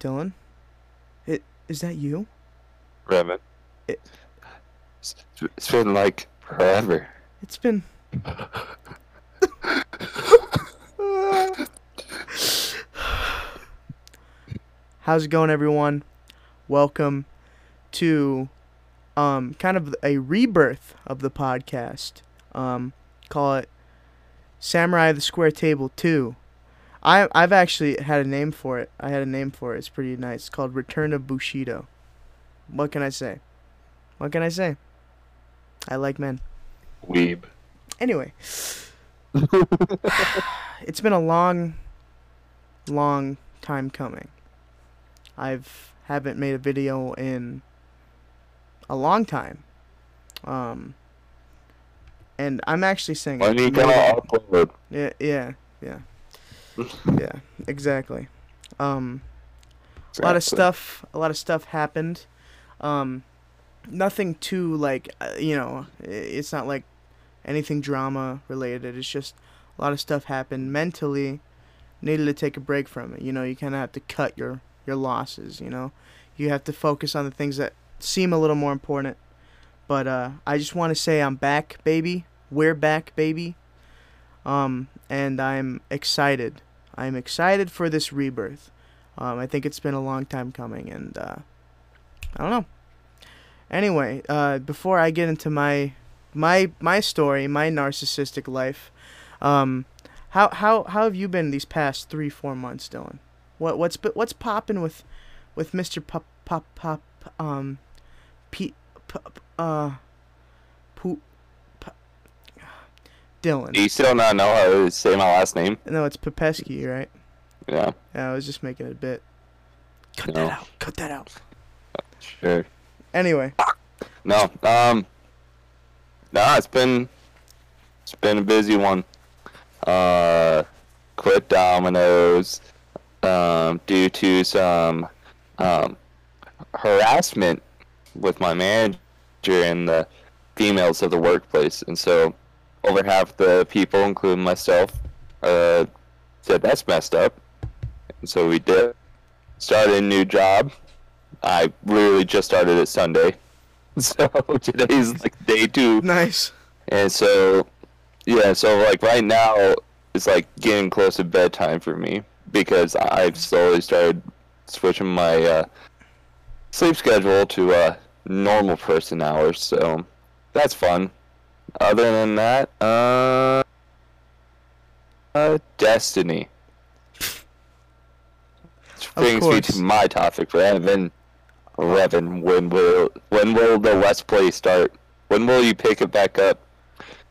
Dylan? It is that you? Raymond. It- It's, it's been like forever. It's been How's it going everyone? Welcome to um kind of a rebirth of the podcast. Um call it Samurai of the Square Table 2. I I've actually had a name for it. I had a name for it. It's pretty nice. It's called Return of Bushido. What can I say? What can I say? I like men. Weeb. Anyway, it's been a long, long time coming. I've haven't made a video in a long time. Um, and I'm actually saying When you gonna upload? yeah, yeah, yeah, yeah, exactly. Um, a lot of stuff a lot of stuff happened um nothing too like uh, you know it's not like anything drama related it's just a lot of stuff happened mentally needed to take a break from it you know you kind of have to cut your your losses you know you have to focus on the things that seem a little more important. But uh i just want to say i'm back baby. We're back baby. Um and i'm excited. I'm excited for this rebirth. Um, I think it's been a long time coming, and uh, I don't know. Anyway, uh, before I get into my my my story, my narcissistic life, um, how how how have you been these past three four months, Dylan? What what's what's popping with with Mister Pop Pop Pop um, Pete uh, Poop Dylan? Do you still not know how to say my last name? No, it's Popesky, right? Yeah, Yeah, I was just making it a bit. Cut No. that out. Cut that out. sure. Anyway, No, um, no, it's been, it's been a busy one. Uh, quit Domino's, um, due to some, um, harassment with my manager and the females of the workplace, and so over half the people, including myself, uh, said that's messed up, and so we did. Started a new job. I literally just started it Sunday. So today's like day two, nice. and so yeah, so like right now it's like getting close to bedtime for me because I've slowly started switching my uh, sleep schedule to uh, normal person hours. So that's fun. Other than that, uh, uh Destiny. Which brings me to my topic for Evan. Revan, when will when will the Let's Play start? When will you pick it back up?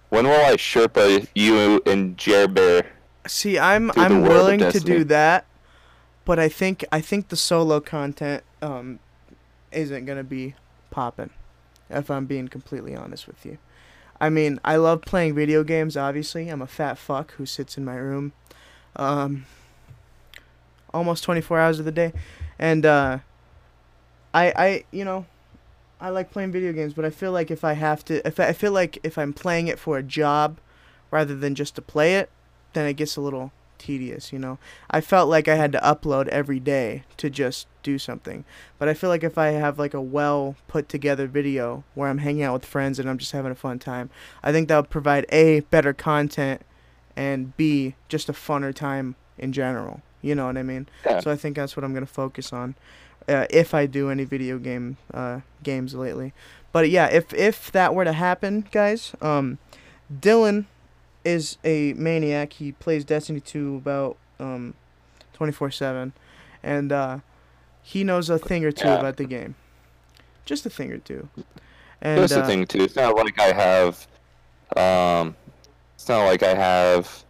When will I Sherpa you and Jerbear? See, I'm I'm willing to do that, but I think I think the solo content um isn't gonna be popping. If I'm being completely honest with you, I mean I love playing video games. Obviously, I'm a fat fuck who sits in my room, um, almost 24 hours of the day, and uh, I I you know. I like playing video games, but I feel like if I have to, if I, I feel like if I'm playing it for a job, rather than just to play it, then it gets a little tedious, you know. I felt like I had to upload every day to just do something. But I feel like if I have like a well put together video where I'm hanging out with friends and I'm just having a fun time, I think that would provide A better content and B just a funner time in general. You know what I mean? Yeah. So I think that's what I'm going to focus on. Uh, if I do any video game uh, games lately, but yeah, if if that were to happen, guys, um, Dylan is a maniac. He plays Destiny 2 about um 24/7 and uh he knows a thing or two Yeah. about the game. Just a thing or two. And That's the uh, thing too. It's not like I have, um, it's not like I have.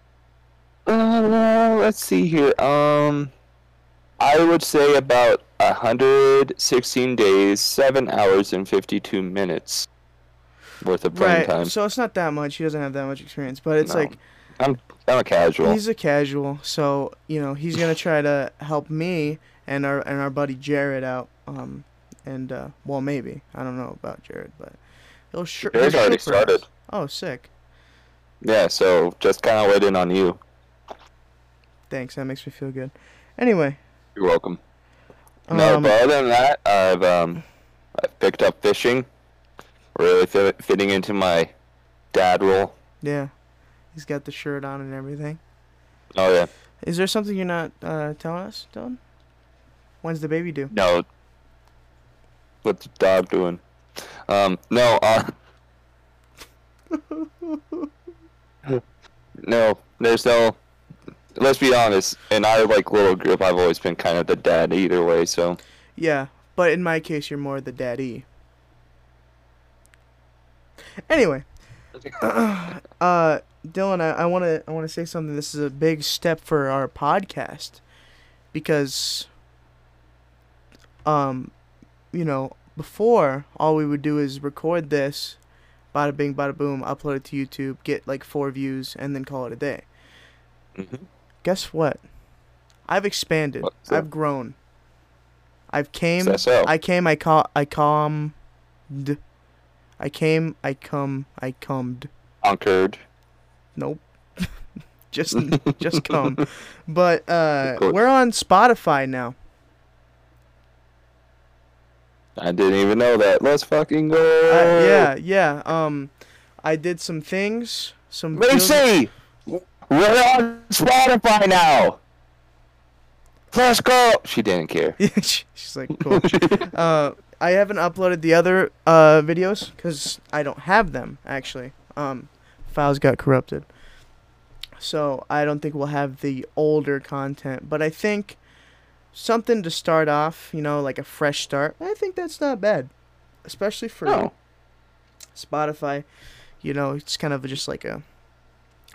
Uh, let's see here. Um, I would say about hundred sixteen days, seven hours and fifty-two minutes worth of playing right. time. So it's not that much. He doesn't have that much experience, but it's No. like I'm I'm a casual. he's a casual, so you know he's gonna try to help me and our and our buddy Jared out. Um, and uh, well, maybe I don't know about Jared, but He'll sure. He'll already for us. started. Oh, sick. Yeah, so just kind of waiting on you. Thanks. That makes me feel good. Anyway. You're welcome. no, um, but other than that, I've um, I've picked up fishing. Really fi- fitting into my dad role. yeah. He's got the shirt on and everything. Oh yeah. Is there something you're not uh, telling us, Dylan? When's the baby due? No. What's the dog doing? Um, no, uh. no, there's no. Let's be honest. In our like little group, I've always been kind of the dad either way. So Yeah, but in my case, you're more the daddy. Anyway, uh, Dylan, I, I wanna I wanna say something. This is a big step for our podcast because, um, you know, before all we would do is record this, bada bing, bada boom, upload it to YouTube, get like four views, and then call it a day. Mhm. Guess what? I've expanded. I've grown. I've came. So? I came. I ca- I calmed. I came. I come. I cummed. conquered. Nope. just just come. But uh, we're on Spotify now. I didn't even know that. Let's fucking go. Uh, yeah, yeah. Um, I did some things. Some. Macy, we're on Spotify now. Let's go. She didn't care. Yeah, she's like cool. uh, I haven't uploaded the other uh videos because I don't have them actually. Um, files got corrupted, so I don't think we'll have the older content. But I think something to start off, you know, like a fresh start. I think that's not bad, especially for. Spotify. You know, it's kind of just like a.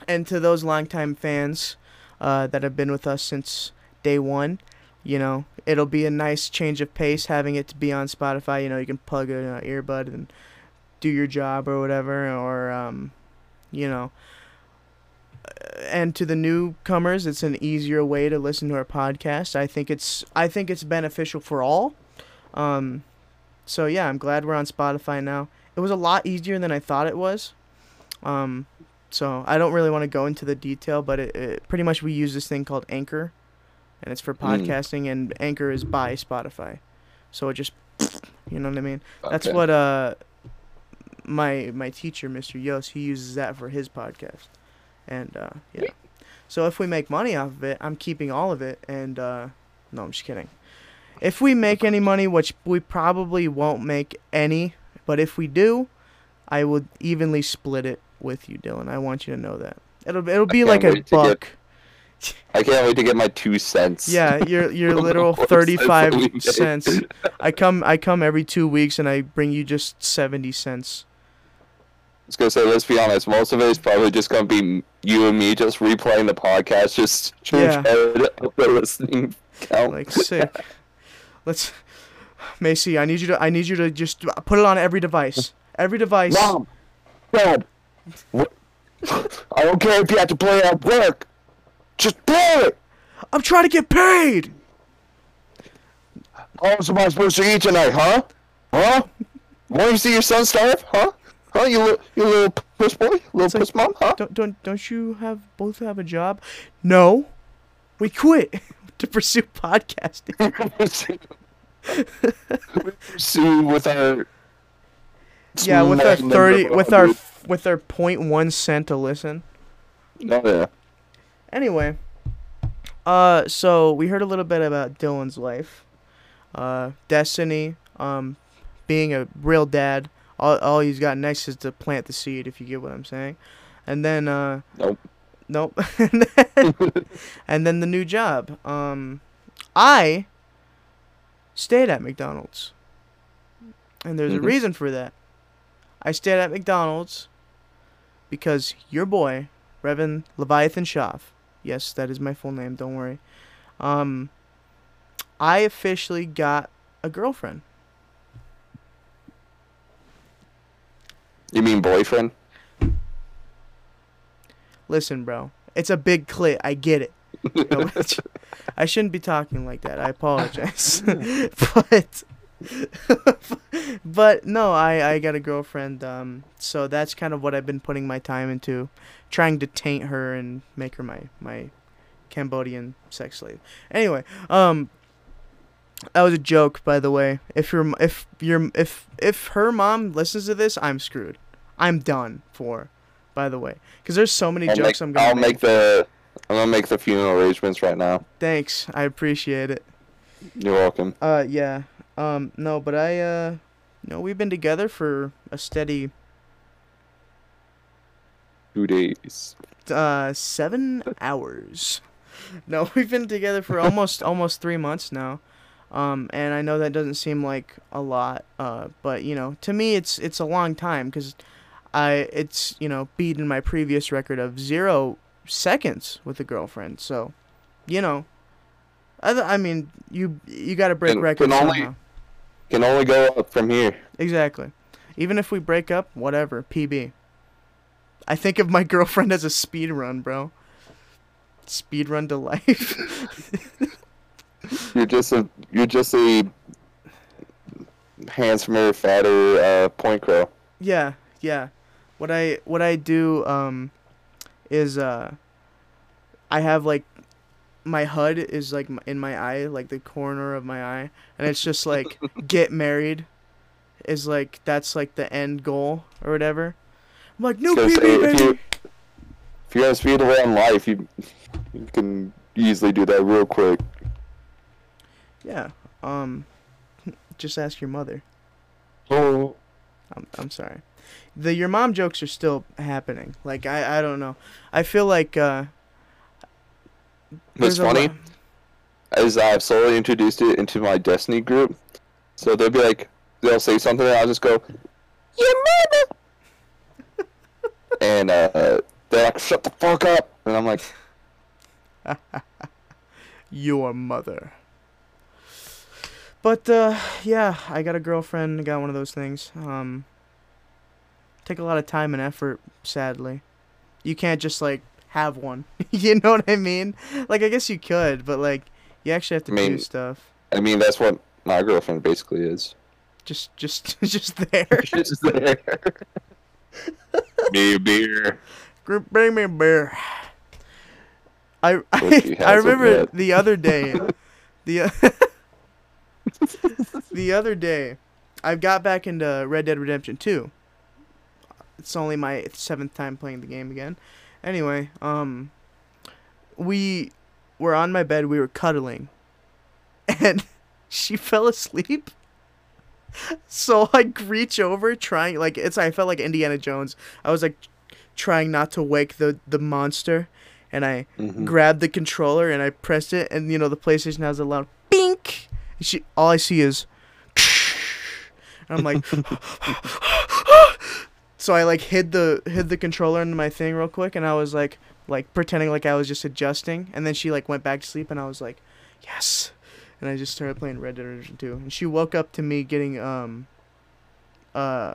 And to those longtime fans uh, that have been with us since day one, you know, it'll be a nice change of pace having it to be on Spotify. You know, you can plug an earbud and do your job or whatever, or, um, you know. Uh, And to the newcomers, it's an easier way to listen to our podcast. I think it's I think it's beneficial for all. Um, so yeah, I'm glad we're on Spotify now. It was a lot easier than I thought it was. Um, so I don't really want to go into the detail, but it, it pretty much we use this thing called Anchor, and it's for Mm. podcasting, and Anchor is by Spotify. So it just, you know what I mean. That's Okay. what uh, my my teacher, Mr. Yos, he uses that for his podcast, and uh, yeah. So if we make money off of it, I'm keeping all of it, and uh, no, I'm just kidding. If we make any money, which we probably won't make any, but if we do, I would evenly split it with you, Dylan. I want you to know that. It'll it'll be like a to get- buck. I can't wait to get my two cents. Yeah, your your literal thirty five that we made. cents. I come I come every two weeks and I bring you just seventy cents. I was gonna say, let's be honest. Most of it is probably just gonna be you and me just replaying the podcast, just Yeah. up the listening count. Like sick. Let's Macy, I need you to I need you to just put it on every device. Every device. Mom, Dad. I don't care if you have to play at work. Just play it. I'm trying to get paid. Oh, How else am I supposed to eat tonight, huh? Huh? Want to see your son starve, huh? Huh? You little, you little puss boy, little It's like- puss mom, huh? Don't don't don't you have both have a job? No. We quit to pursue podcasting. we pursue with our yeah, with our 30 with our with our 0.1 cent to listen. Oh yeah. Anyway, uh, so we heard a little bit about Dylan's life, uh, destiny, um, being a real dad. All, all he's got next is to plant the seed, if you get what I'm saying, and then uh, Nope. nope, and, then, and then the new job. Um, I stayed at McDonald's, and there's Mhm. a reason for that. I stayed at McDonald's because your boy, Reverend Leviathan Schaff, yes, that is my full name. Don't worry. Um, I officially got a girlfriend. You mean boyfriend? Listen, bro, it's a big clit. I get it. I shouldn't be talking like that. I apologize. but but no, I I got a girlfriend. Um, so that's kind of what I've been putting my time into, trying to taint her and make her my my Cambodian sex slave. Anyway, um, that was a joke, by the way. If your if your if if her mom listens to this, I'm screwed. I'm done for. By the way, because there's so many I'll jokes make, I'm gonna I'll make. make the. I'm gonna make the funeral arrangements right now. Thanks, I appreciate it. You're welcome. Uh, yeah. Um, no, but I uh, no, we've been together for a steady Two days. uh seven hours. No, we've been together for almost almost three months now. Um, and I know that doesn't seem like a lot, uh, but you know, to me, it's it's a long time because I it's you know beaten my previous record of zero seconds with a girlfriend. So, you know, I th- I mean, you you got to break Can- records only- somehow. Can only go up from here. Exactly. Even if we break up, whatever, PB. I think of my girlfriend as a speed run, bro. Speed run to life. You're just a. You're just a. Handsomer, fatter uh, PointCrow. yeah, yeah. What I what I do um is uh I have like my HUD is like in my eye, like the corner of my eye, and it's just like get married is like that's like the end goal or whatever. I'm like no PB say if baby. you if you're gonna speed around life, you you can easily do that real quick. Yeah. Um just ask your mother. Oh. I'm I'm sorry. The your mom jokes are still happening. Like I I don't know. I feel like uh What's funny is I've slowly introduced it into my Destiny group. So they'll be like, they'll say something, and I'll just go, "Your mother," and uh, they're like, "Shut the fuck up," and I'm like, your mother. But uh yeah, I got a girlfriend, I got one of those things. Um take a lot of time and effort, sadly. You can't just like have one. you know what I mean? Like I guess you could, but like you actually have to I mean- do stuff. I mean, that's what my girlfriend basically is. Just just just there. She's there. Me a beer. Bring me a beer. I I, I remember the other day, the the other day, I got back into Red Dead Redemption 2. It's only my seventh time playing the game again. Anyway, um, we were on my bed. We were cuddling, and she fell asleep. So I reach over, trying like it's. I felt like Indiana Jones. I was like trying not to wake the the monster, and I Mhm. grabbed the controller and I pressed it, and you know the PlayStation has a loud bink. And she, all I see is, and I'm like, so I like hid the hid the controller in my thing real quick, and I was like like pretending like I was just adjusting, and then she like went back to sleep, and I was like, yes, and I just started playing Red Dead Redemption 2, and she woke up to me getting um uh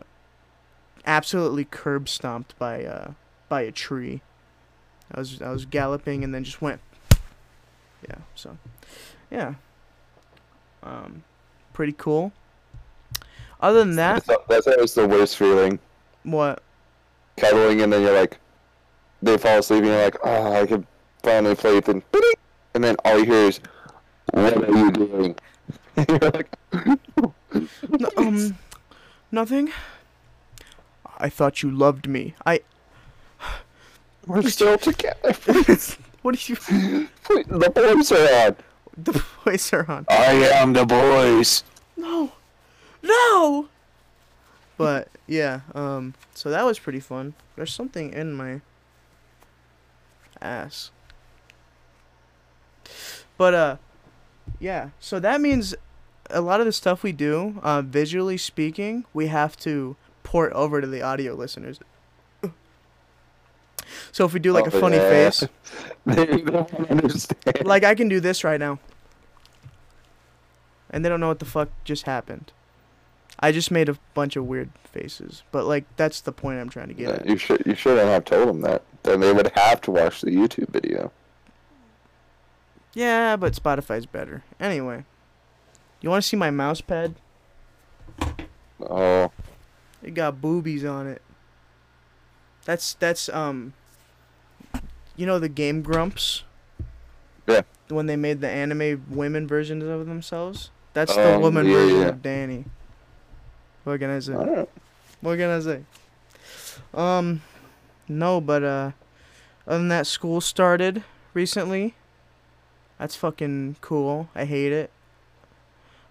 absolutely curb stomped by uh by a tree. I was I was galloping and then just went. Yeah. So, yeah. Um, pretty cool. Other than that, That's, that's always the worst feeling. What? Cuddling, and then you're like, they fall asleep, and you're like, oh, I can finally play it. Then, and then all you hear is, what are you doing? And you're like, um, nothing. I thought you loved me. I. we're still together. what are you? the boys are on. The voice are on. I am the boys. No, no. But yeah, um, so that was pretty fun. There's something in my ass. But uh, yeah. So that means a lot of the stuff we do, uh, visually speaking, we have to port over to the audio listeners. So if we do like a Oh, funny yeah. face, they don't understand. like I can do this right now. And they don't know what the fuck just happened. I just made a bunch of weird faces, but like that's the point I'm trying to get at. you should you shouldn't have told them that. Then they would have to watch the YouTube video. Yeah, but Spotify's better. Anyway, you want to see my mouse pad? Oh, It got boobies on it. That's that's um. You know the Game Grumps. Yeah. When they made the anime women versions of themselves. That's the Um, woman yeah, version yeah. of Danny. What can I say? alright. What can I say? Um, no, but uh, other than that, school started recently. That's fucking cool. I hate it.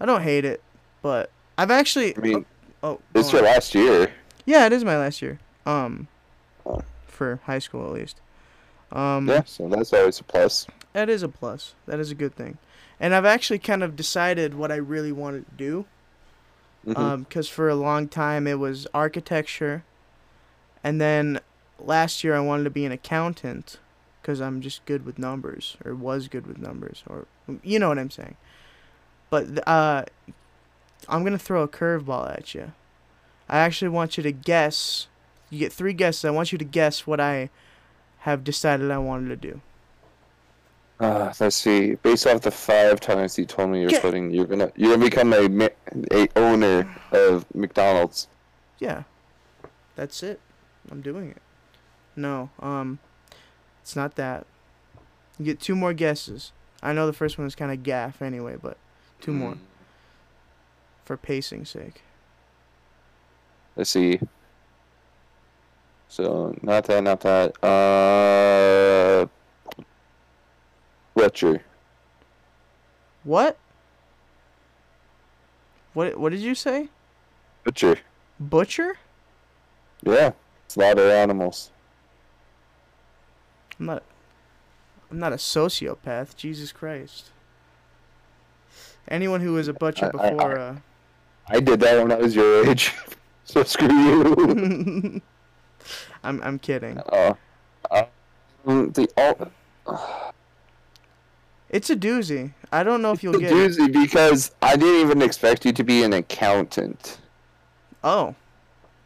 I don't hate it, but I've actually. I mean, oh, it's go your last year. Yeah, it is my last year. Um, Oh. for high school at least. Um, Yeah, so that's always a plus. that is a plus. That is a good thing. And I've actually kind of decided what I really wanted to do. Mhm. Um, 'cause for a long time it was architecture, and then last year I wanted to be an accountant because I'm just good with numbers or was good with numbers or you know what I'm saying. But uh, I'm gonna throw a curveball at you. I actually want you to guess. You get three guesses. I want you to guess what I have decided I wanted to do. Uh, let's see. Based off the five times you told me you're quitting, you're gonna you're gonna become a ma- a owner of McDonald's. Yeah. That's it. I'm doing it. No, um it's not that. You get two more guesses. I know the first one was kind of gaff anyway, but two more Mm, for pacing's sake. Let's see. So not that, not that. Uh, Butcher. What? What what did you say? Butcher. Butcher? Yeah. Slaughter animals. I'm not I'm not a sociopath, Jesus Christ. Anyone who was a butcher I- I- before uh I did that when I was your age. so screw you. I'm I'm kidding. uh, uh, the all. It's a doozy. I don't know if you'll It's a get it. doozy because I didn't even expect you to be an accountant. Oh,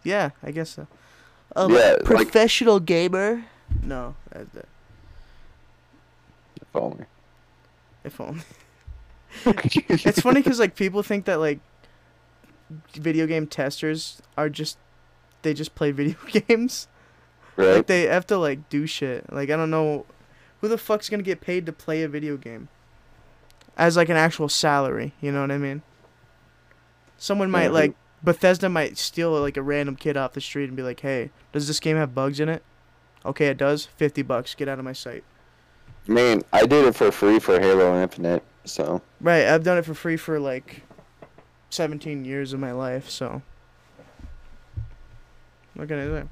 yeah, I guess so. Um, Yeah, like- professional gamer. No, that, that, If only. if only. It's funny because like people think that like video game testers are just they just play video games. Right. Like they have to like do shit. Like I don't know who the fuck's gonna get paid to play a video game as like an actual salary. You know what I mean? Someone might like Bethesda might steal like a random kid off the street and be like, "Hey, does this game have bugs in it?" Okay, it does. Fifty bucks. Get out of my sight. Man, I did it for free for Halo Infinite, so Right, I've done it for free for like 17 years of my life, so what can I say?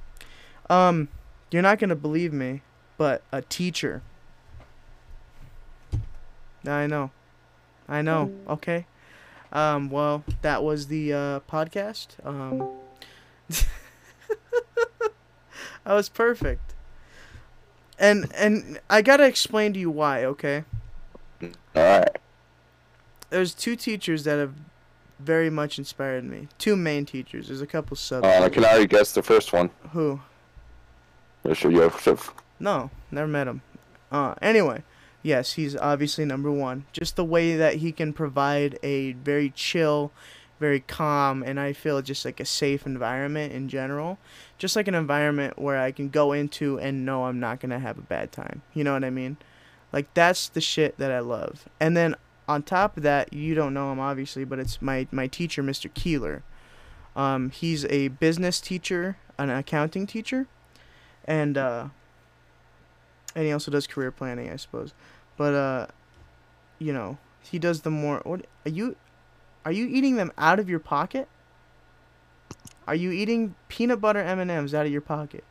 Um, you're not gonna believe me, but a teacher. I know, I know. Okay. Um. Well, that was the uh, podcast. Um. I was perfect. And and I gotta explain to you why. Okay. alright. there's two teachers that have very much inspired me. Two main teachers. There's a couple sub. Uh, I can already guess the first one. Who? Mr. Yosef. No, never met him. Uh, anyway, yes, he's obviously number one. Just the way that he can provide a very chill, very calm, and I feel just like a safe environment in general. Just like an environment where I can go into and know I'm not gonna have a bad time. You know what I mean? Like that's the shit that I love. And then on top of that, you don't know him obviously, but it's my my teacher, Mr. Keeler. Um, he's a business teacher, an accounting teacher, and uh, and he also does career planning, I suppose. But uh, you know, he does the more. What are you? Are you eating them out of your pocket? Are you eating peanut butter M and M's out of your pocket?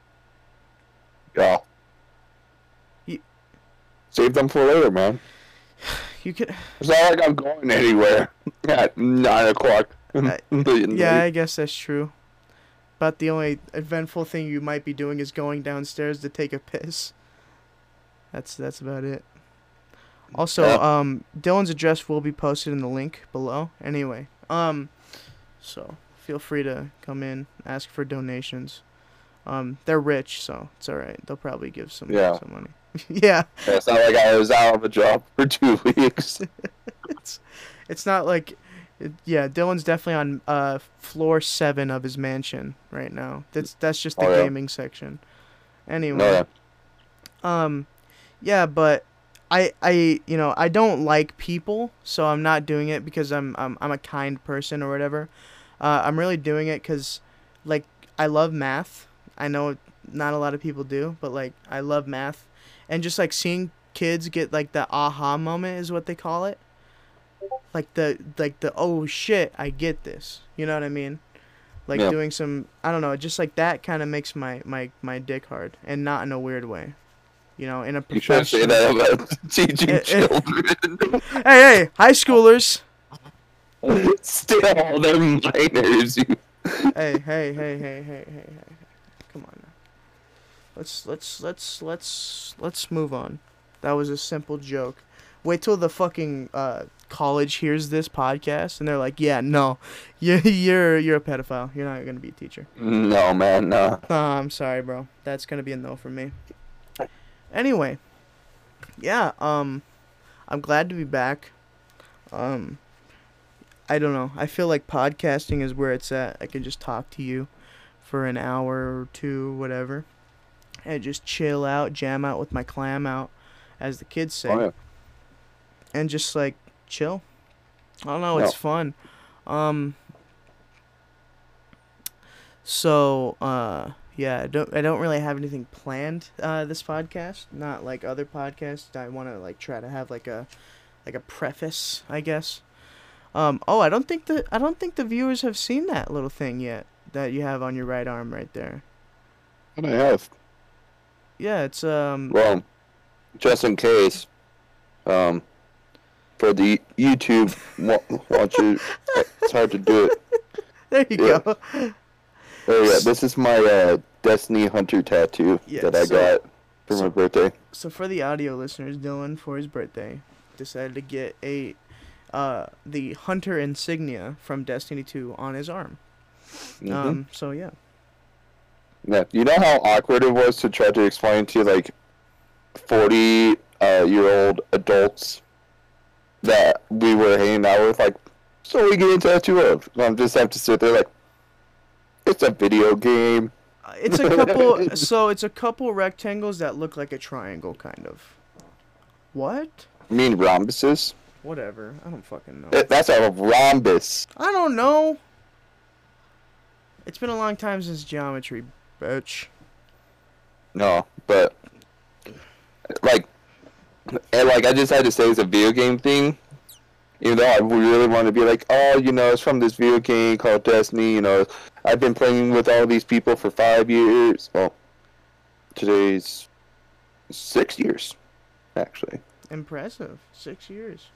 Yeah. You- Save them for later, man. You could. It's not like I'm going anywhere at 9 o'clock. Yeah. I guess that's true. But the only eventful thing you might be doing is going downstairs to take a piss. That's that's about it. Also, um, Dylan's address will be posted in the link below. Anyway, um, so feel free to come in, ask for donations. Um, they're rich, so it's all right. They'll probably give some Yeah. some money. yeah, Yeah, It's not like I was out of a job for two weeks. it's it's not like It- yeah, Dylan's definitely on uh floor seven of his mansion right now. That's that's just the Oh, yeah. gaming section. Anyway. No, yeah. Um, yeah, but I I you know I don't like people, so I'm not doing it because I'm I'm I'm a kind person or whatever. Uh, I'm really doing it because, like, I love math. I know not a lot of people do, but like I love math, and just like seeing kids get like the aha moment is what they call it. Like the like the oh shit I get this. You know what I mean? Like Yeah. doing some I don't know, just like that kind of makes my my my dick hard and not in a weird way. You know, in a You to say that about teaching children? Hey, hey, high schoolers. Still, they're minors. Hey, hey, hey, hey, hey, hey, hey. Come on now. Let's let's let's let's let's move on. That was a simple joke. Wait till the fucking uh, college hears this podcast and they're like, "Yeah, no, you're you're you're a pedophile. You're not gonna be a teacher." No, man, no. Uh, I'm sorry, bro. That's gonna be a no from me. Anyway, yeah. Um, I'm glad to be back. Um, I don't know. I feel like podcasting is where it's at. I can just talk to you for an hour or two, whatever, and just chill out, jam out with my clam out, as the kids say Oh, yeah. and just like chill. I don't know, it's fun. Um so uh yeah, I don't I don't really have anything planned uh this podcast, not like other podcasts. I want to like try to have like a like a preface, I guess. Um oh, I don't think the I don't think the viewers have seen that little thing yet that you have on your right arm right there. What I have. Yeah, it's um Well, just in case, um, for the YouTube wa- watcher, it's hard to do it. there you yeah. go. Oh yeah, this is my uh, Destiny Hunter tattoo Yeah, that I so- got for so- my birthday. So for the audio listeners, Dylan for his birthday decided to get a uh the hunter insignia from Destiny 2 on his arm. Mhm. Um so yeah. yeah, you know how awkward it was to try to explain to like forty uh, year old adults that we were hanging out with, like, so we get a tattoo of. I'm just have to sit there like, it's a video game. Uh, It's a couple so it's a couple rectangles that look like a triangle kind of. What? I mean rhombuses. Whatever. I don't fucking know. That's a rhombus. I don't know. It's been a long time since geometry, bitch. No, but like, and like I just had to say it's a video game thing. Even though I really want to be like, oh, you know, it's from this video game called Destiny. You know, I've been playing with all these people for five years. Well, today's six years, actually. Impressive. Six years.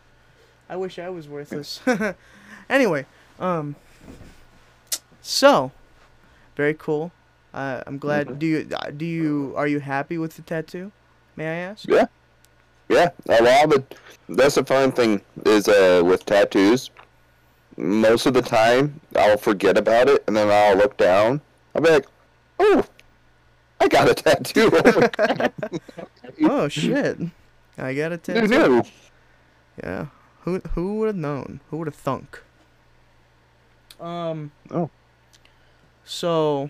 I wish I was worthless. anyway, um, so very cool. Uh, I'm glad. Mhm. Do you uh, do you are you happy with the tattoo? May I ask? Yeah, yeah. A lot of it. That's the fun thing is uh, with tattoos. Most of the time, I'll forget about it, and then I'll look down. I'll be like, "Oh, I got a tattoo." Oh. Oh shit! I got a Who tattoo. knew? Yeah. Who who would have known? Who would have thunk? Um. Oh. So,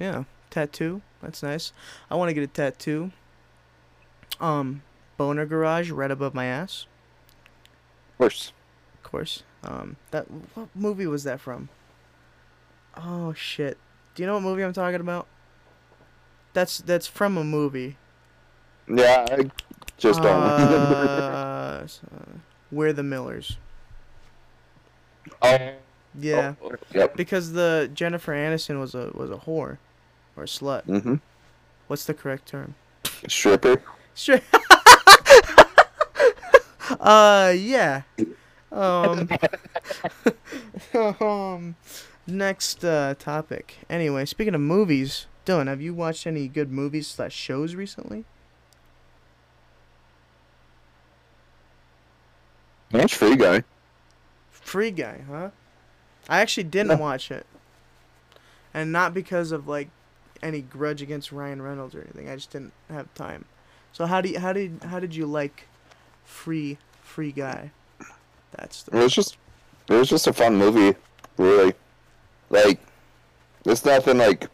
yeah, tattoo. That's nice. I want to get a tattoo. Um, boner garage right above my ass. Of course. Of course. Um, that what movie was that from? Oh shit! Do you know what movie I'm talking about? That's that's from a movie. Yeah, I just don't. Uh, uh, We're the Millers. oh, Yeah, oh, yep. because the Jennifer Aniston was a was a whore, or a slut. Mhm. What's the correct term? Stripper. Sure. uh, yeah. Um. um. Next uh, topic. Anyway, speaking of movies, Dylan, have you watched any good movies slash shows recently? That's free guy. Free Guy, huh? I actually didn't watch it, and not because of like any grudge against Ryan Reynolds or anything. I just didn't have time. So how do you, how did how did you like Free Free Guy? That's the. It was just it was just a fun movie, really. Like, it's nothing like,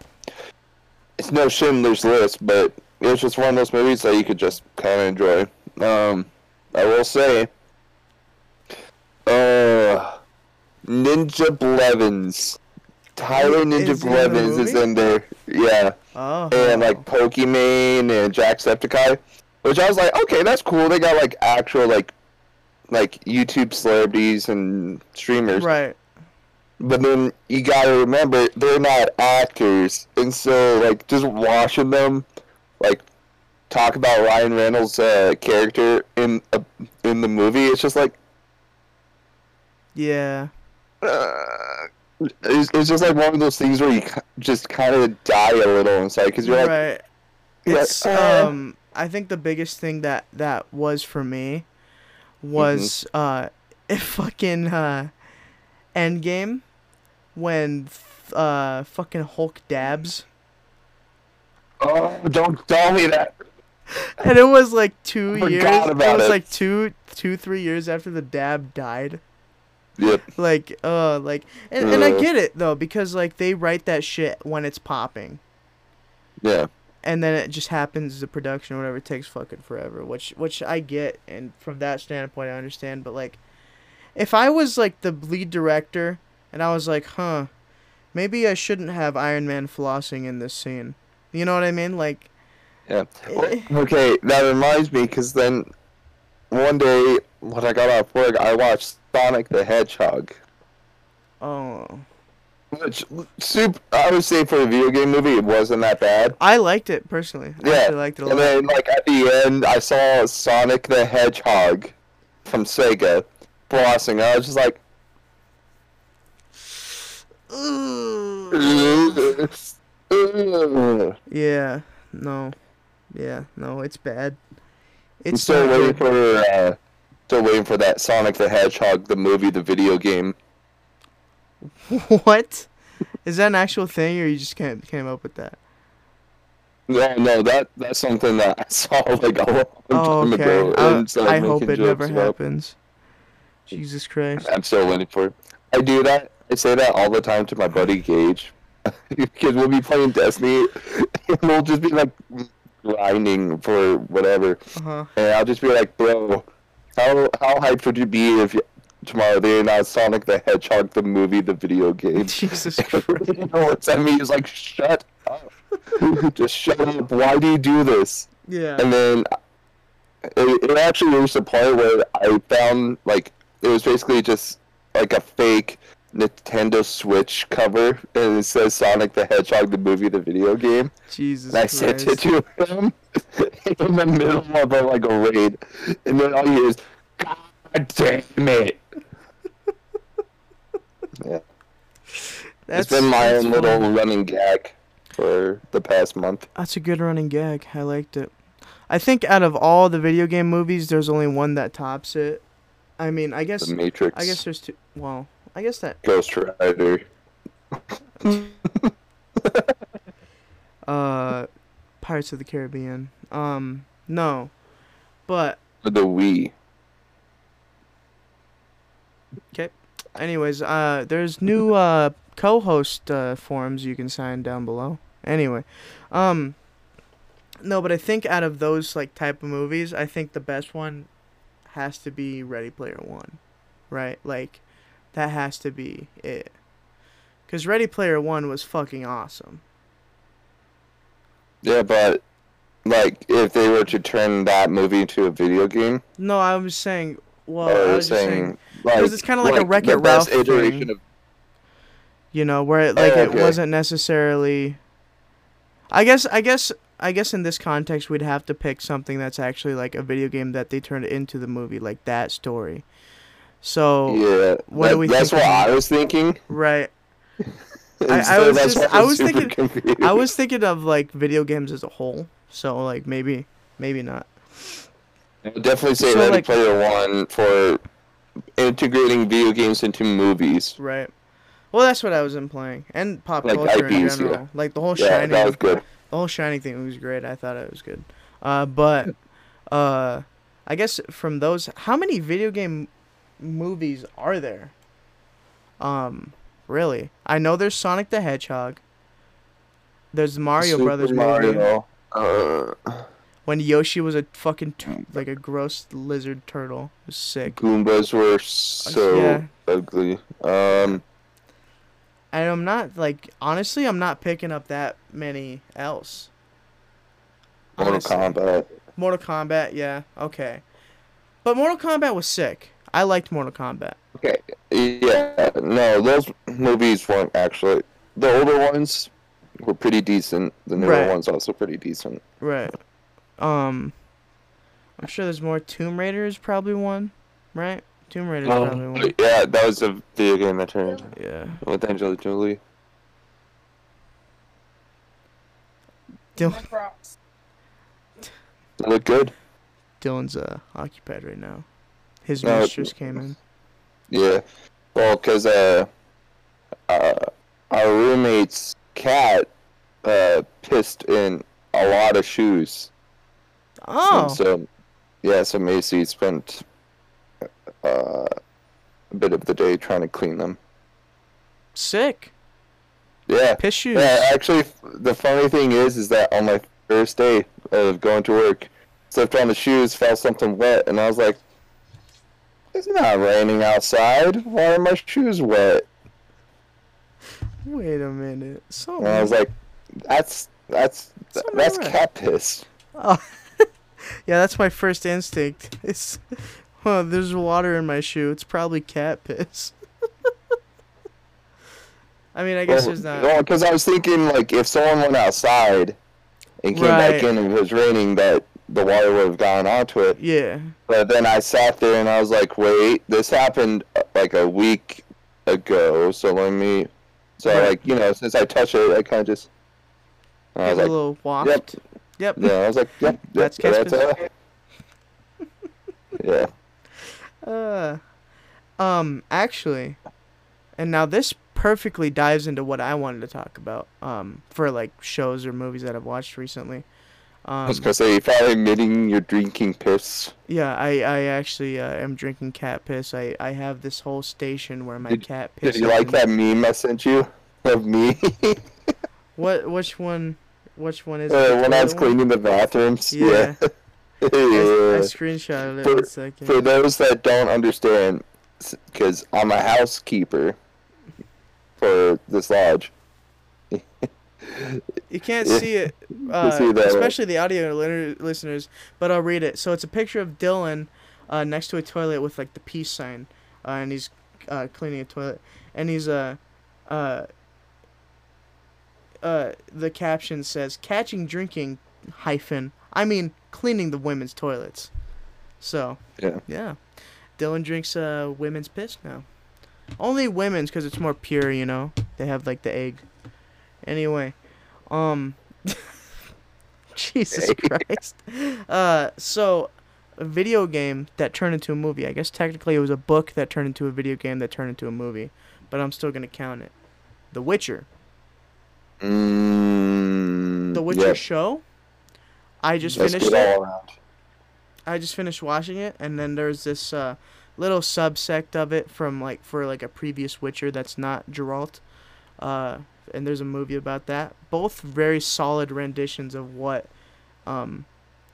it's no Schindler's List, but it was just one of those movies that you could just kind of enjoy. Um, I will say, uh, Ninja Blevins. Tyler Ninja Is he in the Blevins is in there. Yeah Oh. and like Pokimane and Jacksepticeye, which I was like, okay, that's cool. They got like actual like like YouTube celebrities and streamers, Right. but then you gotta remember they're not actors, and so like just watching them like talk about Ryan Reynolds' uh, character in uh, in the movie, it's just like. Yeah. Uh, it's, it's just like one of those things where you just kind of die a little inside because you're like, right. like, "Uh." um I think the biggest thing that that was for me was uh fucking uh Endgame when uh fucking Hulk dabs oh, don't tell me that. and it was like 2 Forgot years it was it. like two two three years after the dab died Yep. like uh like and, and I get it though because like they write that shit when it's popping Yeah. And then it just happens the production or whatever it takes fucking forever which which i get and from that standpoint i understand but like if i was like the lead director and i was like huh maybe i shouldn't have iron man flossing in this scene you know what i mean like Yeah. eh, Okay, that reminds me, because then one day when I got off work, I watched Sonic the Hedgehog. oh Which, super, I would say for a video game movie, it wasn't that bad. i liked it personally i Yeah, actually liked it a And lot then, like, at the end, I saw Sonic the Hedgehog from Sega flossing. I was just like, I'm yeah no yeah no it's bad it's still not waiting good. for, uh, still waiting for that Sonic the Hedgehog, the movie, the video game. what is that an actual thing or you just came, came up with that No, no, that that's something that I saw like a long Oh, time okay. ago. I, I hope it never about. happens. Jesus Christ. I'm still waiting for it. I do that. I say that all the time to my buddy Gage, because we'll be playing Destiny, and we'll just be like grinding for whatever, Uh huh. and I'll just be like, bro, how how hyped would you be if you, tomorrow they announced Sonic the Hedgehog the movie, the video game? Jesus Christ. he looks at me, he's like, shut up, just shut up. Why do you do this? Yeah. And then it, it actually reached a point where I found like it was basically just like a fake Nintendo Switch cover, and it says Sonic the Hedgehog, the movie, the video game. Jesus And I Christ. sent it to him in the middle of a, like a raid, and then all you hear is, "God damn it!" Yeah, That's, it's been my own little fun. running gag for the past month. That's a good running gag. I liked it. I think out of all the video game movies, there's only one that tops it. I mean, I guess The Matrix, I guess there's two. Well, I guess that Ghost Rider. uh, Pirates of the Caribbean. Um, no, but The Wii. Anyways, uh, there's new uh co-host uh, forms you can sign down below. Anyway, um, no, but I think out of those like type of movies, I think the best one has to be Ready Player One, right? Like, that has to be it. Cause Ready Player One was fucking awesome. Yeah, but like if they were to turn that movie into a video game, No, I was saying. Well, or I was just saying, saying like Because it's kinda like a the Wreck-It Ralph thing. of you know, where it, like Oh, it wasn't necessarily. I guess I guess I guess in this context we'd have to pick something that's actually like a video game that they turned into the movie, like that story. So yeah. what that- do we that's think what I was thinking. right, I so was just- I was thinking- confused. I was thinking of like video games as a whole. So like maybe maybe not. I would definitely say So, Ready like- Player One for integrating video games into movies. Right. Well, that's what I was implying, and pop Like culture in IPs, yeah. general. Like the whole Yeah, shining. that was good. the whole shining thing was great i thought it was good uh but uh i guess from those how many video game movies are there Um, really, I know there's Sonic the Hedgehog. There's Mario Super Brothers movie Mario. Uh, when Yoshi was a fucking t- like a gross lizard turtle. It was sick. Goombas were so yeah. ugly. Um, And I'm not like honestly, I'm not picking up that many else. Mortal Honestly. Kombat. Mortal Kombat, yeah, okay. But Mortal Kombat was sick. I liked Mortal Kombat. Okay. Yeah. No, those movies weren't actually. The older ones were pretty decent. The newer Right. ones also pretty decent. Right. Um I'm sure there's more Tomb Raider is probably one, right? Tomb Raider is probably Um, one. yeah, that was a video game that turned Yeah. with Angela Jolie. Dylan. It good. Dylan's uh occupied right now. His No, mistress came in. Yeah. Well, cause uh, uh, our roommate's cat uh pissed in a lot of shoes. Oh, And so, yeah, so Macy spent uh, a bit of the day trying to clean them. sick. Yeah. Piss shoes. Yeah, actually, the funny thing is, is that on my first day of going to work, slipped on the shoes, felt something wet, and I was like, "It's not raining outside. Why are my shoes wet?" Wait a minute. So And I was like, "That's that's that's wet." cat piss." Oh. Yeah, that's my first instinct. It's, oh, there's water in my shoe. It's probably cat piss. I mean, I guess there's not. because I was thinking like if someone went outside and came back in and it was raining, that the water would have gone onto it. Yeah. But then I sat there and I was like, wait, this happened uh, like a week ago, so let me. So Right. like you know, since I touched it, I kind of just. I was it a like, little waft. yep. Yep. yeah, I was like, yep, yep That's that's, Casper's. uh, yeah. Uh, um, actually, and now this perfectly dives into what I wanted to talk about. Um, for like shows or movies that I've watched recently. I Um, was gonna say, you finally admitting you're drinking piss. yeah, I I actually uh, am drinking cat piss. I I have this whole station where my Did- cat Did pisses. you like that meme I sent you of me What? Which one? Which one is uh, it? When I was one? cleaning the bathrooms? Yeah. I, I yeah. screenshotted it For- one second. For those that don't understand, because I'm a housekeeper for this lodge. You can't see it, uh, see especially the audio listeners. But I'll read it. So it's a picture of Dylan uh, next to a toilet with like the peace sign, uh, and he's uh, cleaning a toilet, and he's uh, uh, the caption says "catching drinking hyphen." I mean cleaning the women's toilets. So Yeah. yeah, Dylan drinks uh women's piss now. Only women's because it's more pure, you know. They have like the egg. Anyway, um, Jesus Christ. Uh, so a video game that turned into a movie. I guess technically it was a book that turned into a video game that turned into a movie, but I'm still gonna count it. The Witcher. Mm, The Witcher yeah, show. I just that's finished it. I just finished watching it, and then there's this uh, little subsect of it from like for like a previous Witcher that's not Geralt, uh, and there's a movie about that. Both very solid renditions of what um,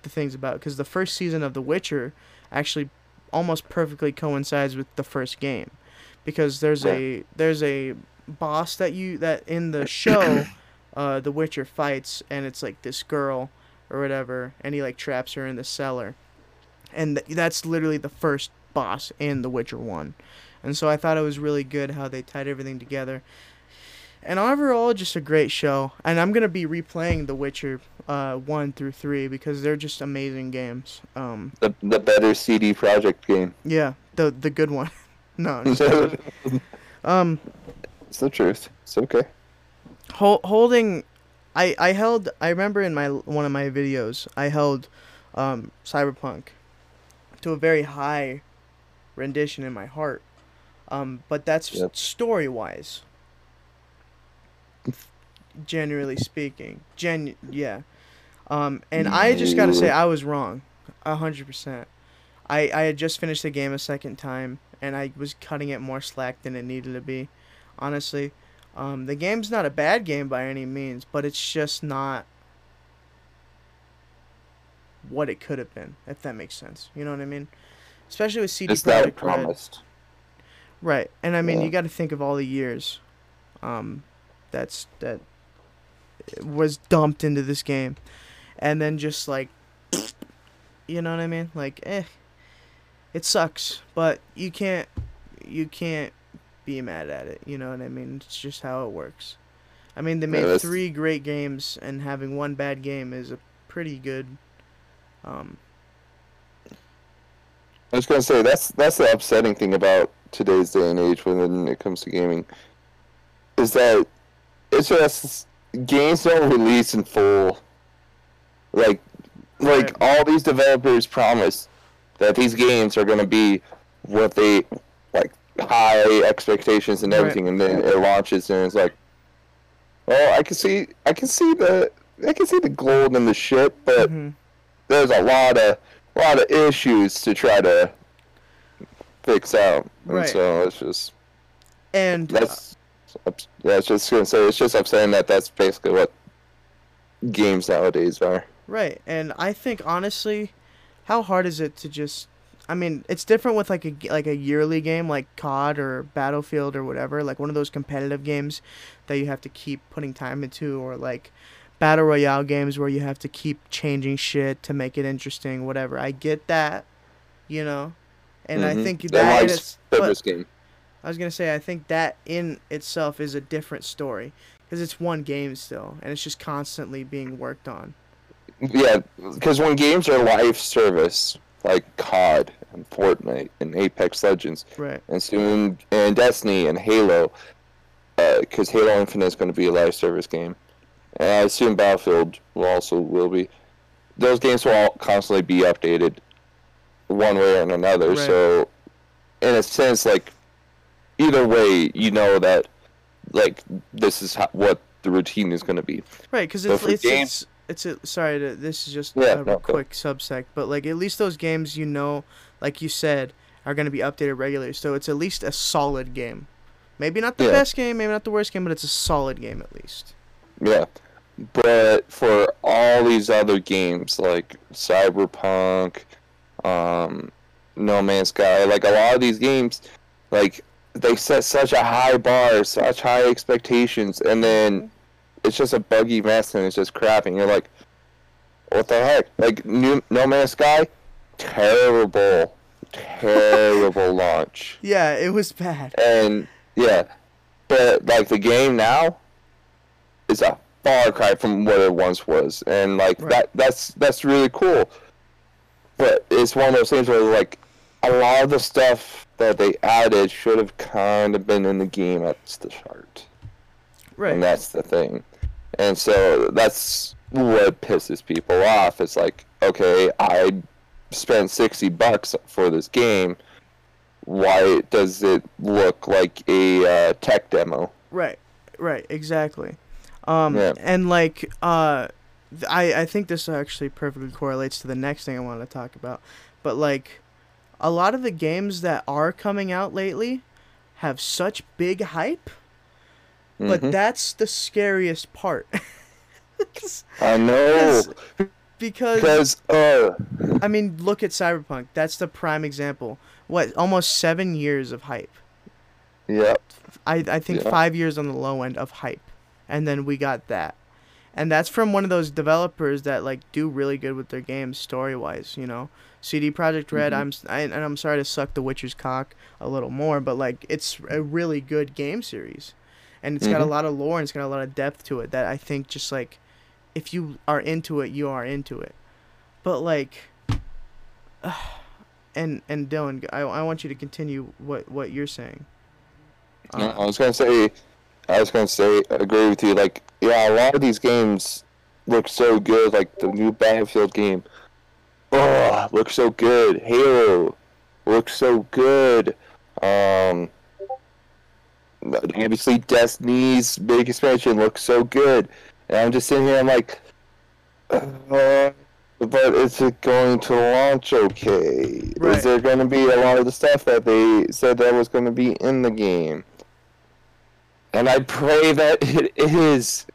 the thing's about, because the first season of The Witcher actually almost perfectly coincides with the first game, because there's a there's a boss that you that in the show, uh, The Witcher fights, and it's like this girl or whatever, and he like traps her in the cellar and th- that's literally the first boss in The Witcher One, and so I thought it was really good how they tied everything together. And overall, just a great show. And I'm gonna be replaying The Witcher uh, one through three because they're just amazing games. Um, The the better CD Projekt game. yeah, the the good one. no, I'm just kidding. um, it's the truth. It's okay. hol- holding, I I held. I remember in my one of my videos, I held um, Cyberpunk to a very high rendition in my heart. Um, but that's Yep. story wise. Generally speaking, gen yeah, um, and I just gotta say I was wrong, a hundred percent. I I had just finished the game a second time, and I was cutting it more slack than it needed to be. Honestly, um, the game's not a bad game by any means, but it's just not what it could have been, if that makes sense. You know what I mean? Especially with CD It's Projekt Red. Right, and I mean, Yeah. you got to think of all the years, um, that's that was dumped into this game, and then just like, you know what I mean? Like, eh, it sucks, but you can't, you can't be mad at it. You know what I mean? It's just how it works. I mean, they made that's- three great games, and having one bad game is a pretty good. Um, I was gonna say that's that's the upsetting thing about today's day and age when it comes to gaming, is that it's just games don't release in full. Like, like Right. all these developers promise that these games are gonna be what they high expectations and Right. everything, and then it launches and it's like, well, I can see, I can see the, I can see the gold in the ship, but mhm. there's a lot of a lot of issues to try to fix out. And Right. so it's just And that's ups- yeah, I was just gonna say it's just upsetting that that's basically what games nowadays are. Right, and I think honestly, how hard is it to just? I mean, it's different with like a like a yearly game like COD or Battlefield or whatever, like one of those competitive games that you have to keep putting time into, or like battle royale games where you have to keep changing shit to make it interesting. Whatever, I get that, you know, and I Mhm. think that live is. But game. I was gonna say I think that in itself is a different story because it's one game still, and it's just constantly being worked on. Yeah, because when games are live service like COD and Fortnite and Apex Legends Right. and soon and Destiny and Halo, uh, because Halo Infinite is going to be a live service game, and I assume Battlefield will also will be. Those games will all constantly be updated, one way or another. Right. So, in a sense, like either way, you know that like this is how, what the routine is going to be. Right, because it's it's, games- it's it's a, sorry to, this is just Yeah, a no, quick subsect, but like at least those games you know, like you said, are gonna be updated regularly. So it's at least a solid game. Maybe not the Yeah. best game, maybe not the worst game, but it's a solid game at least. Yeah. But for all these other games like Cyberpunk, um, No Man's Sky, like a lot of these games, like they set such a high bar, such high expectations, and then it's just a buggy mess and it's just crap, and you're like, what the heck? Like New, No Man's Sky, terrible, terrible launch, Yeah, it was bad. and yeah, but like the game now is a far cry from what it once was, and like Right. that that's that's really cool. But it's one of those things where like a lot of the stuff that they added should have kind of been in the game at the start, Right. and that's the thing. And so that's what pisses people off. It's like, okay, I spent sixty bucks for this game. Why does it look like a uh, tech demo? Right, right, exactly. Um, Yeah. and like, uh, th- I I think this actually perfectly correlates to the next thing I want to talk about. But like, a lot of the games that are coming out lately have such big hype, but Mhm. that's the scariest part. I know because because uh, I mean, look at Cyberpunk. That's the prime example. What almost seven years of hype. yeah, I I think Yeah. five years on the low end of hype, and then we got that, and that's from one of those developers that like do really good with their games story wise. You know, CD Projekt Red. Mhm. I'm I, and I'm sorry to suck the Witcher's cock a little more, but like it's a really good game series, and it's got a Mhm. lot of lore and it's got a lot of depth to it that I think just like, if you are into it, you are into it, but like. And and Dylan, I, I want you to continue what what you're saying. No, Uh, I was gonna say, I was gonna say, I agree with you. Like, yeah, a lot of these games look so good. Like the new Battlefield game, oh, looks so good. Halo looks so good. Um, obviously Destiny's big expansion looks so good, and I'm just sitting here. I'm like, uh, But is it going to launch okay? Right. Is there going to be a lot of the stuff that they said that was going to be in the game? And I pray that it is.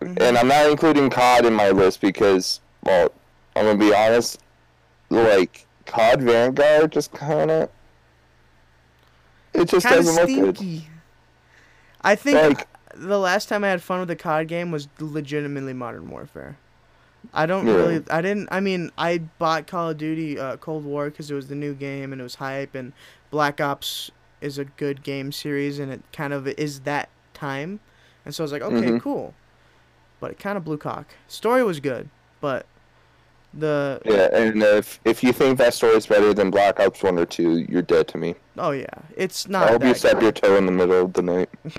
Mhm. And I'm not including COD in my list because, well, I'm gonna be honest. Like COD Vanguard, just kind of. It just kind of doesn't look good. I think Like, the last time I had fun with a COD game was legitimately Modern Warfare. I don't Yeah. really. I didn't. I mean, I bought Call of Duty uh, Cold War because it was the new game and it was hype, and Black Ops is a good game series, and it kind of is that time, and so I was like, okay, Mhm. cool. But it kind of blew cock. Story was good, but the yeah, and if if you think that story's better than Black Ops One or Two, you're dead to me. oh yeah, it's not. I hope you good. your toe in the middle of the night.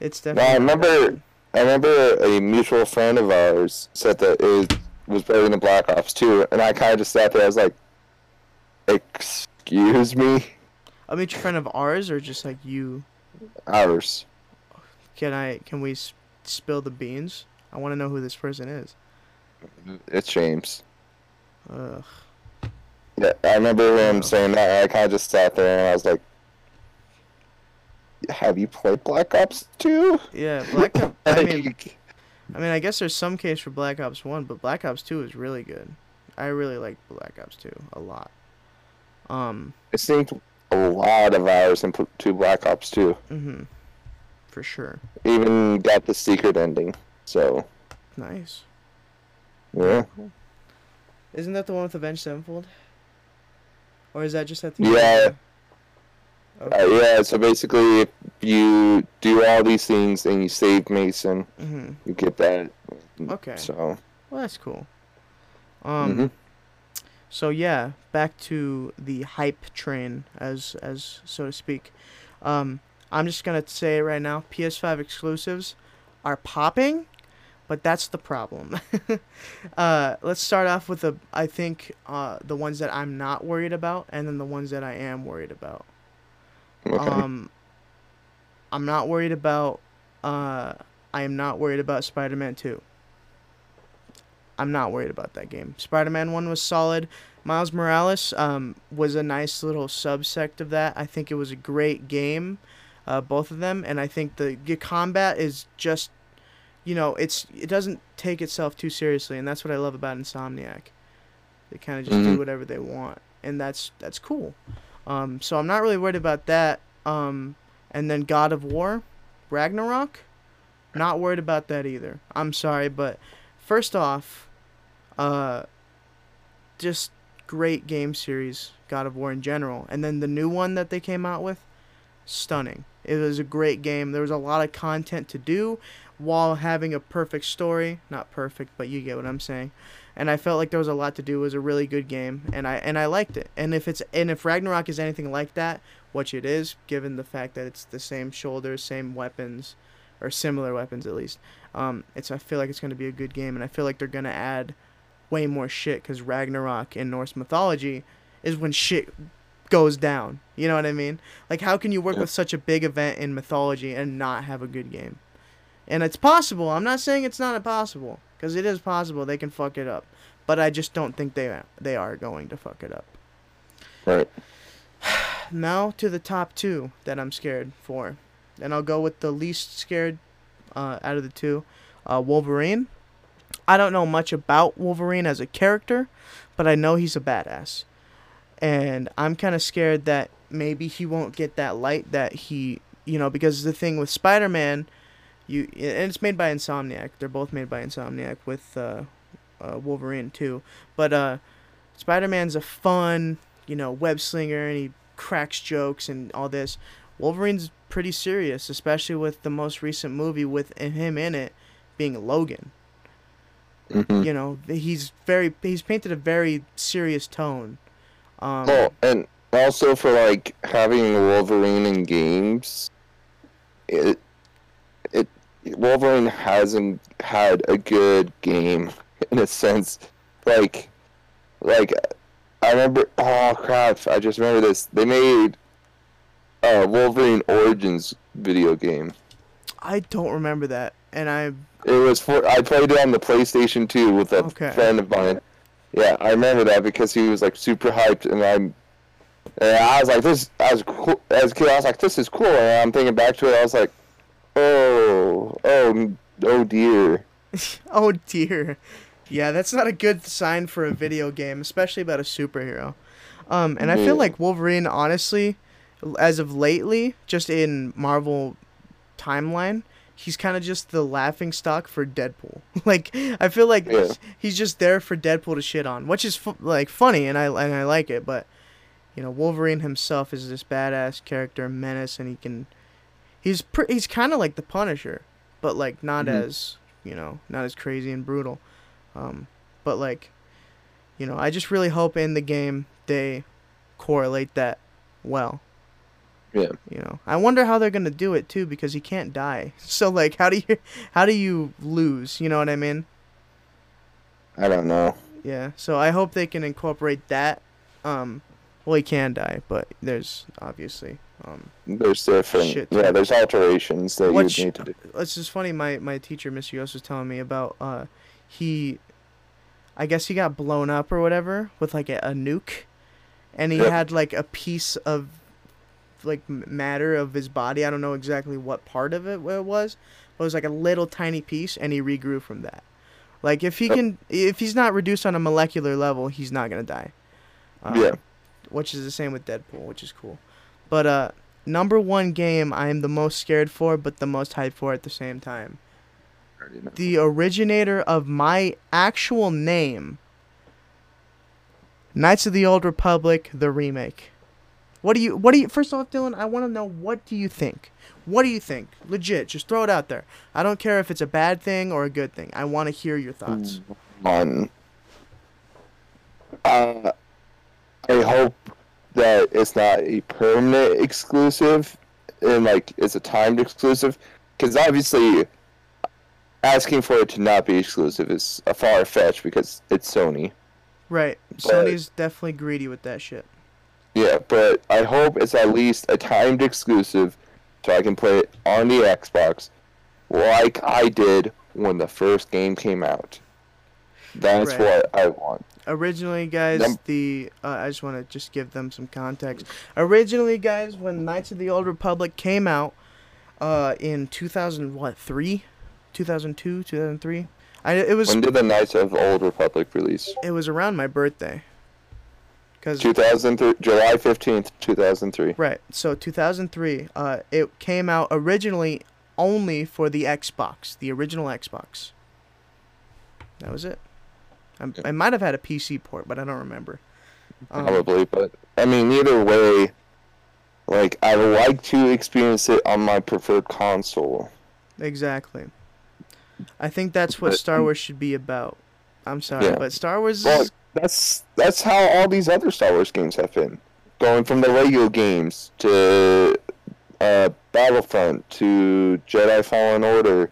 It's definitely. I remember. I remember a mutual friend of ours said that it was better than Black Ops Two, and I kind of just sat there. I was like, "Excuse me, A mutual friend of ours, or just like you. ours." Can I? Can we spill the beans? I want to know who this person is. It's James. Ugh. Yeah, I remember him saying that. I kind of just sat there and I was like, "Have you played Black Ops 2? Yeah, Black Ops. I mean, I mean, I guess there's some case for Black Ops One, but Black Ops Two is really good. I really like Black Ops Two a lot. Um. I think a lot of hours into Black Ops 2. Mhm. For sure. Even got the secret ending. So Nice. yeah, Cool. Isn't that the one with Avenged Sevenfold? Or is that just at the Yeah. Okay. uh, yeah. So basically, if you do all these things and you save Mason, Mhm. you get that. Okay. So Well, that's cool. Um. mhm. So yeah, back to the hype train, as as so to speak. Um, I'm just gonna say right now. PS5 exclusives are popping, but that's the problem. uh, let's start off with the I think uh, the ones that I'm not worried about, and then the ones that I am worried about. Okay. Um, I'm not worried about. Uh, I am not worried about Spider-Man Two. I'm not worried about that game. Spider-Man One was solid. Miles Morales um, was a nice little subsect of that. I think it was a great game, uh, both of them, and I think the, the combat is just, you know, it's it doesn't take itself too seriously, and that's what I love about Insomniac. They kind of just do Mhm. whatever they want, and that's that's cool. Um, so I'm not really worried about that. Um, and then God of War, Ragnarok, not worried about that either. I'm sorry, but first off, uh, just great game series, God of War in general, and then the new one that they came out with, stunning. It was a great game. There was a lot of content to do while having a perfect story. Not perfect, but you get what I'm saying. And I felt like there was a lot to do. It was a really good game, and I and I liked it. And if it's and if Ragnarok is anything like that, which it is, given the fact that it's the same shoulders, same weapons, or similar weapons at least, um, it's I feel like it's gonna be a good game, and I feel like they're gonna add way more shit because Ragnarok in Norse mythology is when shit goes down. You know what I mean? Like, how can you work Yeah. with such a big event in mythology and not have a good game? And it's possible. I'm not saying it's not impossible because it is possible they can fuck it up, but I just don't think they they are going to fuck it up. Right. Now to the top two that I'm scared for, and I'll go with the least scared uh, out of the two, uh, Wolverine. I don't know much about Wolverine as a character, but I know he's a badass, and I'm kind of scared that maybe he won't get that light that he, you know, because the thing with Spider-Man, you and it's made by Insomniac. They're both made by Insomniac with uh, uh, Wolverine too, but uh, Spider-Man's a fun, you know, web slinger, and he cracks jokes and all this. Wolverine's pretty serious, especially with the most recent movie with him in it being Logan. hmm You know, he's very he's painted a very serious tone. Um, Oh, and also for like having Wolverine in games, it Wolverine hasn't had a good game in a sense. Like, like I remember. Oh crap! I just remember this. They made a Wolverine Origins video game. I don't remember that, and I It was for I played it on the PlayStation 2 with a Okay. friend of mine. Yeah, I remember that because he was like super hyped, and I'm. And I was like, this. I was cool as a kid. I was like, this is cool. And I'm thinking back to it. I was like, oh, oh, oh dear. oh dear. Yeah, that's not a good sign for a video game, especially about a superhero. Um, and I feel like Wolverine, honestly, as of lately, just in Marvel timeline, he's kind of just the laughing stock for Deadpool. like I feel like Yeah. he's just there for Deadpool to shit on, which is fu- like funny and I and I like it, but you know, Wolverine himself is this badass character, menace, and he can he's pr- he's kind of like the Punisher, but like not Mhm. as you know, not as crazy and brutal. Um, but like, you know, I just really hope in the game they correlate that well. Yeah. You know, I wonder how they're gonna do it too because he can't die. So like, how do you how do you lose? You know what I mean? I don't know. Yeah. So I hope they can incorporate that. Um, well, he can die, but there's obviously um, There's different. Shit. Yeah, there's alterations that Which- you need to do. it's just funny. My my teacher, Mr. Yos, was telling me about uh, he, I guess he got blown up or whatever with like a, a nuke, and he Yep. had like a piece of, like matter of his body. I don't know exactly what part of it it was, but it was like a little tiny piece, and he regrew from that. Like if he Yep. can, if he's not reduced on a molecular level, he's not gonna die. Um, Yeah. Which is the same with Deadpool, which is cool. But uh, number one game I am the most scared for, but the most hyped for at the same time. The originator of my actual name, Knights of the Old Republic, the remake. What do you? What do you? First off, Dylan, I want to know what do you think? What do you think? Legit, just throw it out there. I don't care if it's a bad thing or a good thing. I want to hear your thoughts. on. Uh, I hope that it's not a permanent exclusive, and like it's a timed exclusive, because obviously, asking for it to not be exclusive is a far fetch because it's Sony. Right. But- Sony's definitely greedy with that shit. Yeah, but I hope it's at least a timed exclusive, so I can play it on the Xbox, like I did when the first game came out. That's Right. what I want. Originally, guys, Num- the uh, I just want to just give them some context. Originally, guys, when Knights of the Old Republic came out, uh, in 2000 what three, 2002, 2003, I it was When did the Knights of Old Republic release? it was around my birthday. Cause 2003, July 15th, 2003. right, so 2003, uh, it came out originally only for the Xbox, the original Xbox. That was it. I, I might have had a PC port, but I don't remember. Um, Probably, but I mean, either way, like, I would like to experience it on my preferred console. Exactly. I think that's what But- Star Wars should be about. I'm sorry, Yeah. but Star Wars Well, is that's that's how all these other Star Wars games have been, going from the Lego games to uh, Battlefront to Jedi Fallen Order.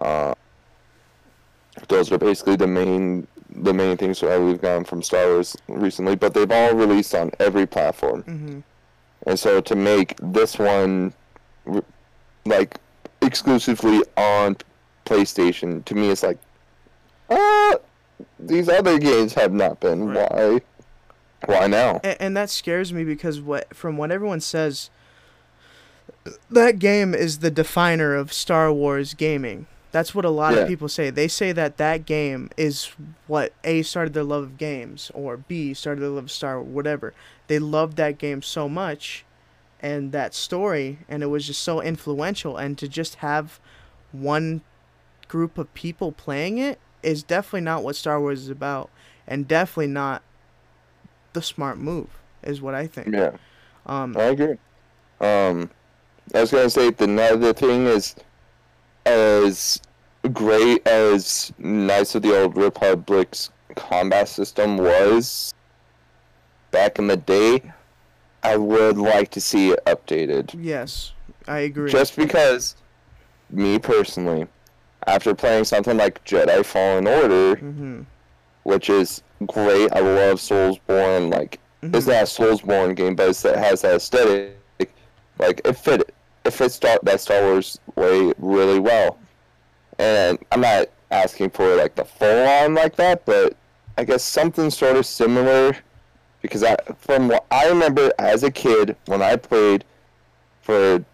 Uh, those are basically the main the main things that we've gotten from Star Wars recently, but they've all released on every platform. hmm And so to make this one like exclusively on PlayStation, to me, it's like, uh, these other games have not been. Right. Why? Why now? and, and that scares me because what from what everyone says, that game is the definer of Star Wars gaming. That's what a lot Yeah. of people say. They say that that game is what A started their love of games or B started their love of Star whatever. They loved that game so much and that story and it was just so influential and to just have one group of people playing it is definitely not what Star Wars is about and definitely not the smart move is what I think. Yeah, Um I agree. Um, I was gonna say the another thing is, as great as Knights of the Old Republic's combat system was back in the day, I would like to see it updated. yes, I agree. Just because, me personally, after playing something like Jedi Fallen Order, mhm. which is great, I love Soulsborne. Like, it's Mhm. not a Soulsborne game, but it's, it has that aesthetic. Like, it fit it fits Star, that Star Wars way really well. and I'm not asking for like the full on like that, but I guess something sort of similar. Because I, from what I remember as a kid, when I played for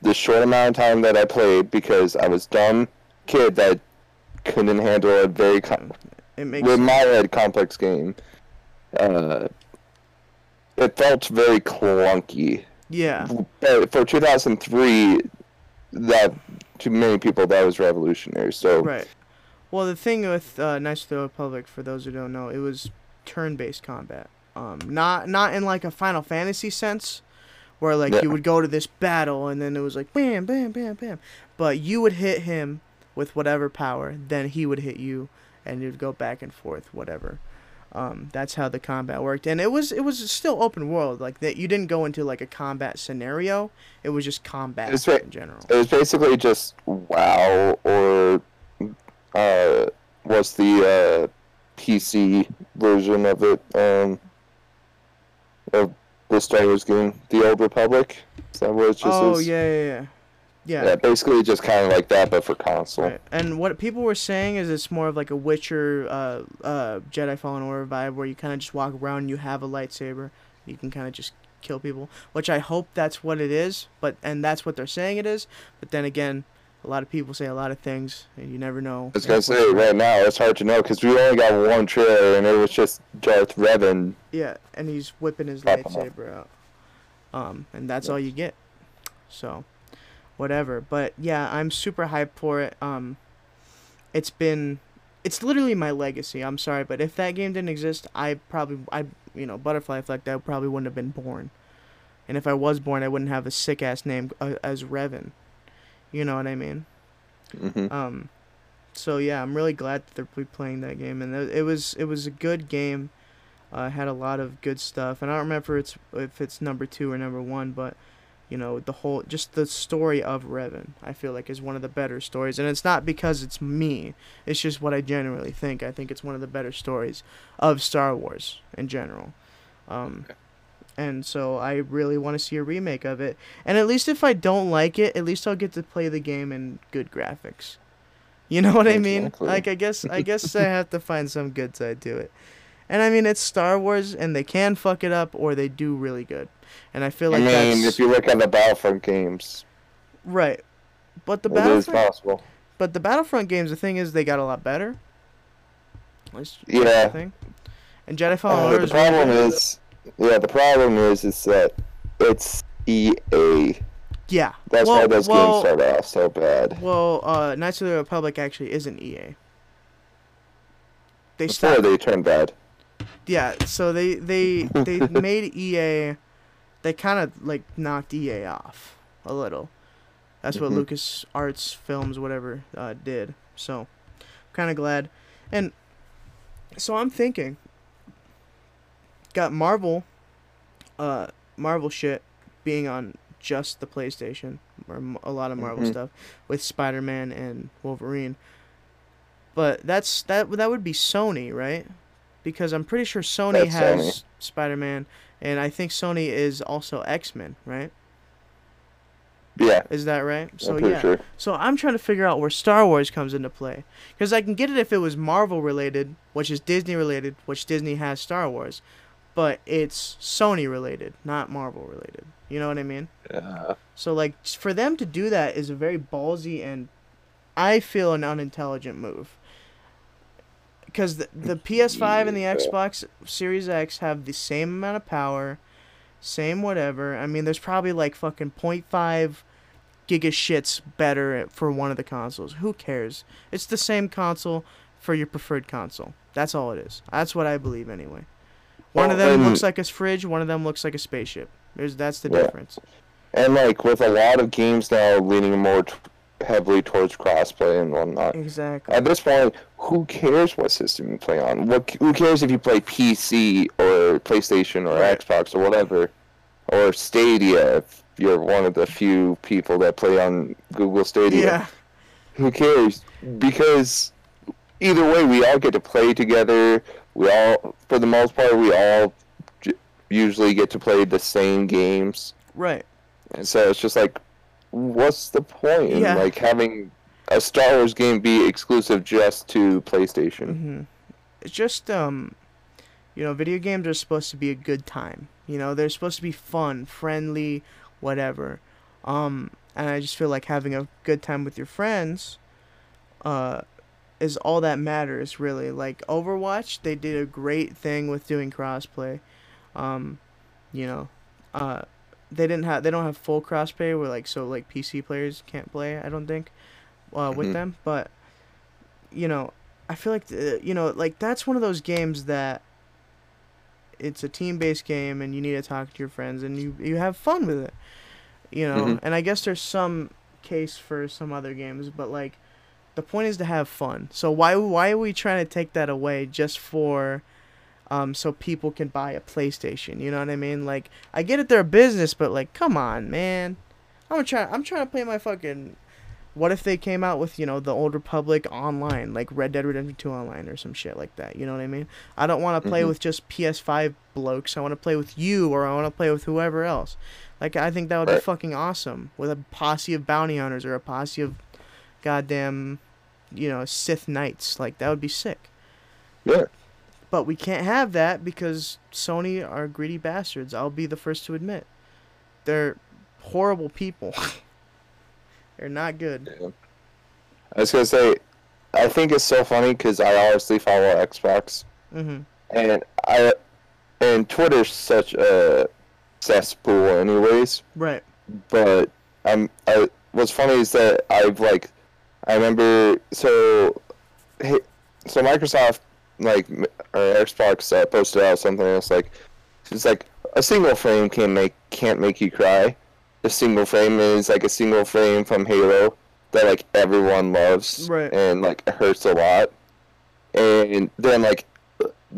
the short amount of time that I played, because I was dumb kid that couldn't handle a very com- It makes with my head complex game. Uh, it felt very clunky. Yeah. But for 2003, that to many people that was revolutionary. So Right. Well, the thing with uh, Knights of the Republic, for those who don't know, it was turn-based combat. Um, not not in like a Final Fantasy sense, where like Yeah. you would go to this battle and then it was like bam, bam, bam, bam, but you would hit him with whatever power, then he would hit you, and you'd go back and forth, whatever. Um, that's how the combat worked, and it was it was still open world, like that. You didn't go into like a combat scenario. It was just combat right- in general. it was basically just WoW or uh, what's the uh, PC version of it? Um, of the Star Wars game, The Old Republic. Is that what it just Oh is? yeah, yeah, yeah. Yeah, Yeah, basically just kind of like that, but for console. Right. And what people were saying is it's more of like a Witcher, uh, uh, Jedi Fallen Order vibe, where you kind of just walk around and you have a lightsaber, you can kind of just kill people. Which I hope that's what it is, but and that's what they're saying it is. But then again, a lot of people say a lot of things, and you never know. I was gonna say right. now it's hard to know because we only got one trailer and it was just Darth Revan. Yeah, and he's whipping his Pop 'em up. lightsaber out. Um, and that's all you get. So, whatever. But yeah, I'm super hyped for it. Um, it's been, it's literally my legacy. I'm sorry, but if that game didn't exist, I probably, I, you know, Butterfly Effect, I probably wouldn't have been born. And if I was born, I wouldn't have a sick ass name uh, as Revan. You know what I mean? hmm Um, so yeah, I'm really glad that they're playing that game, and it it was it was a good game. Uh, had a lot of good stuff, and I don't remember it's if it's number two or number one, but you know the whole just the story of Revan, I feel like is one of the better stories, and it's not because it's me. It's just what I genuinely think. I think it's one of the better stories of Star Wars in general. Um, and so I really want to see a remake of it. And at least if I don't like it, at least I'll get to play the game in good graphics. You know what I mean? Like I guess I guess I have to find some good side to it. And I mean it's Star Wars and they can fuck it up or they do really good. And I feel like I mean, that's if you look at the Battlefront games, right. But the it is Battlefront possible. but the Battlefront games the thing is they got a lot better. The Yeah. thing. And Jedi Fallen Uh, Order the is really problem is, yeah, the problem is, is that it's EA. yeah. That's well, why those well, games start off so bad. Well, uh, Knights of the Republic actually isn't EA. They Before stopped. they turn bad. Yeah, so they they they made EA. They kind of like knocked EA off a little. That's what Mhm. Lucas Arts Films whatever uh, did. So, kind of glad, and so I'm thinking. Got Marvel. Uh, Marvel shit being on just the PlayStation or a lot of Marvel Mhm. stuff with Spider-Man and Wolverine. But that's that that would be Sony, right? Because I'm pretty sure Sony That's has Sony. Spider-Man and I think Sony is also X-Men, right? Yeah, Is that right? So yeah. sure. So I'm trying to figure out where Star Wars comes into play. Cuz I can get it if it was Marvel related, which is Disney related, which Disney has Star Wars. But it's Sony related, not Marvel related. You know what I mean? Yeah. So like for them to do that is a very ballsy and I feel an unintelligent move. Because the, the PS5 and the Xbox Series X have the same amount of power, same whatever. I mean, there's probably like fucking 0.5 giga shits better for one of the consoles. Who cares? It's the same console for your preferred console. That's all it is. That's what I believe anyway. One of them looks like a fridge. One of them looks like a spaceship. There's that's the Yeah. difference. And like with a lot of games now leaning more t- heavily towards crossplay and whatnot. Exactly. At this point, who cares what system you play on? What who cares if you play PC or PlayStation or Right. Xbox or whatever, or Stadia if you're one of the few people that play on Google Stadia. Yeah. Who cares? Because either way, we all get to play together. We all, for the most part, we all usually get to play the same games. Right. And so it's just like, what's the point in Yeah. like having a Star Wars game be exclusive just to PlayStation? hmm It's just um, you know, video games are supposed to be a good time. You know, they're supposed to be fun, friendly, whatever. Um, and I just feel like having a good time with your friends, uh, is all that matters really. Like Overwatch, they did a great thing with doing crossplay. Um, you know, uh, they didn't have they don't have full crossplay where like so like PC players can't play. I don't think, uh, with Mhm. them. But you know, I feel like uh, you know like that's one of those games that it's a team based game and you need to talk to your friends and you you have fun with it. You know, Mhm. and I guess there's some case for some other games, but like the point is to have fun. So why why are we trying to take that away just for um so people can buy a PlayStation? You know what I mean? Like I get it they're a business, but like come on, man. I'm trying I'm trying to play my fucking what if they came out with, you know, the Old Republic online, like Red Dead Redemption 2 online or some shit like that. You know what I mean? I don't want to play Mhm. with just PS5 blokes. I want to play with you or I want to play with whoever else. Like I think that would be fucking awesome with a posse of bounty hunters or a posse of goddamn, you know, Sith knights. Like that would be sick. Yeah. But we can't have that because Sony are greedy bastards. I'll be the first to admit. They're horrible people. They're not good. Yeah. I was gonna say, I think it's so funny because I honestly follow Xbox, Mhm. and I, and Twitter's such a cesspool, anyways. Right. But I'm, I, what's funny is that I've like, I remember so, so Microsoft like or Xbox uh, posted out something else like, it's like a single frame can make can't make you cry. A single frame is like a single frame from Halo that like everyone loves Right. and like it hurts a lot. And then like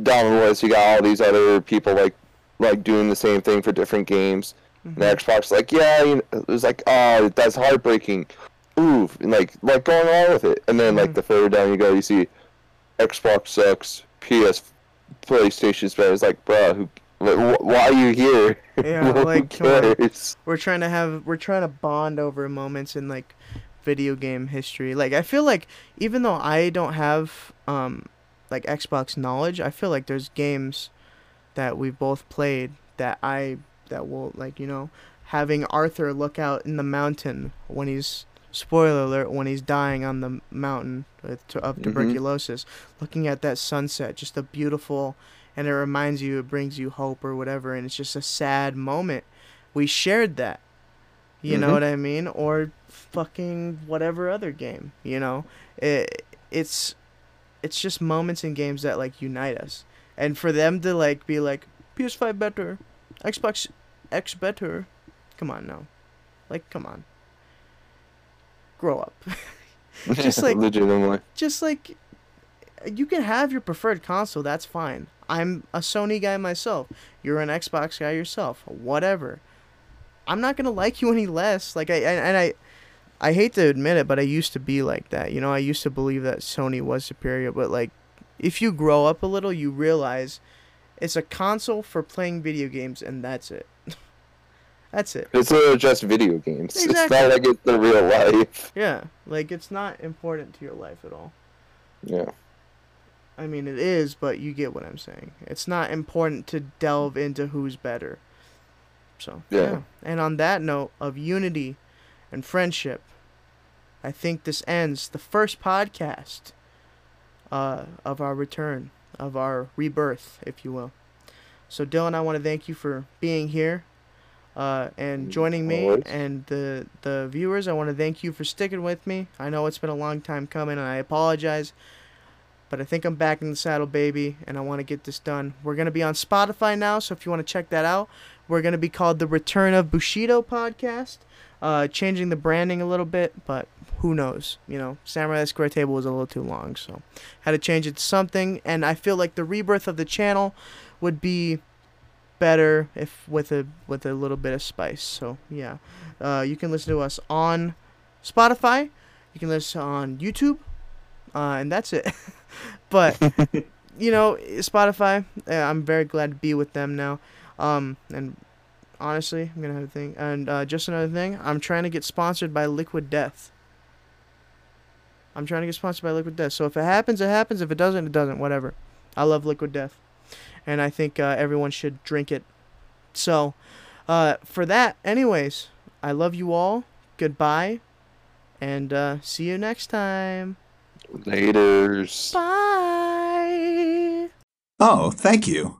down the list, you got all these other people like like doing the same thing for different games. And the Mhm. Xbox like, yeah, you know, it was like, oh, that's heartbreaking. Ooh, and like like going along with it. And then like Mhm. the further down you go, you see Xbox sucks, PS, PlayStation's better. It's like, bro, who, wh- why are you here? Yeah, like, cares? we're trying to have we're trying to bond over moments in like video game history like i feel like even though i don't have um like xbox knowledge i feel like there's games that we've both played that i that will like you know having arthur look out in the mountain when he's spoiler alert when he's dying on the mountain with, to, of Mhm. tuberculosis looking at that sunset just a beautiful and it reminds you it brings you hope or whatever and it's just a sad moment. We shared that. You know Mhm. what i mean? Or fucking whatever other game you know? It, it's it's just moments in games that like unite us. And for them to like be like ps5 better xbox x better. Come on now. Like come on grow up. Just like- legitimately. just like you can have your preferred console that's fine. I'm a sony guy myself. You're an xbox guy yourself. Whatever. I'm not gonna like you any less. Like i and, and i i hate to admit it but i used to be like that. You know i used to believe that sony was superior but like if you grow up a little you realize it's a console for playing video games and that's it that's it It's just video games. Exactly. It's not like it's the real life. yeah like it's not important to your life at all Yeah. I mean, it is, but you get what I'm saying. It's not important to delve into who's better. So, Yeah. And on that note of unity and friendship, I think this ends the first podcast uh, of our return, of our rebirth, if you will. So, Dylan, I want to thank you for being here uh, and joining me. And the, the viewers, I want to thank you for sticking with me. I know it's been a long time coming, and I apologize. But I think I'm back in the saddle, baby, and I want to get this done. We're going to be on Spotify now, so if you want to check that out, we're going to be called the Return of Bushido podcast. Uh, changing the branding a little bit, but who knows? You know, Samurai Square Table was a little too long, so had to change it to something. And I feel like the rebirth of the channel would be better if with a with a little bit of spice. So yeah, uh, you can listen to us on Spotify. You can listen on YouTube, uh, and that's it. but you know, Spotify. Uh, I'm very glad to be with them now. Um, and honestly, I'm gonna have a thing. And uh, just another thing, I'm trying to get sponsored by Liquid Death. I'm trying to get sponsored by Liquid Death. So if it happens, it happens. If it doesn't, it doesn't. Whatever. I love Liquid Death, and I think uh, everyone should drink it. So, uh, for that, anyways, I love you all. Goodbye, and uh, see you next time. Laters. Bye. Oh, thank you.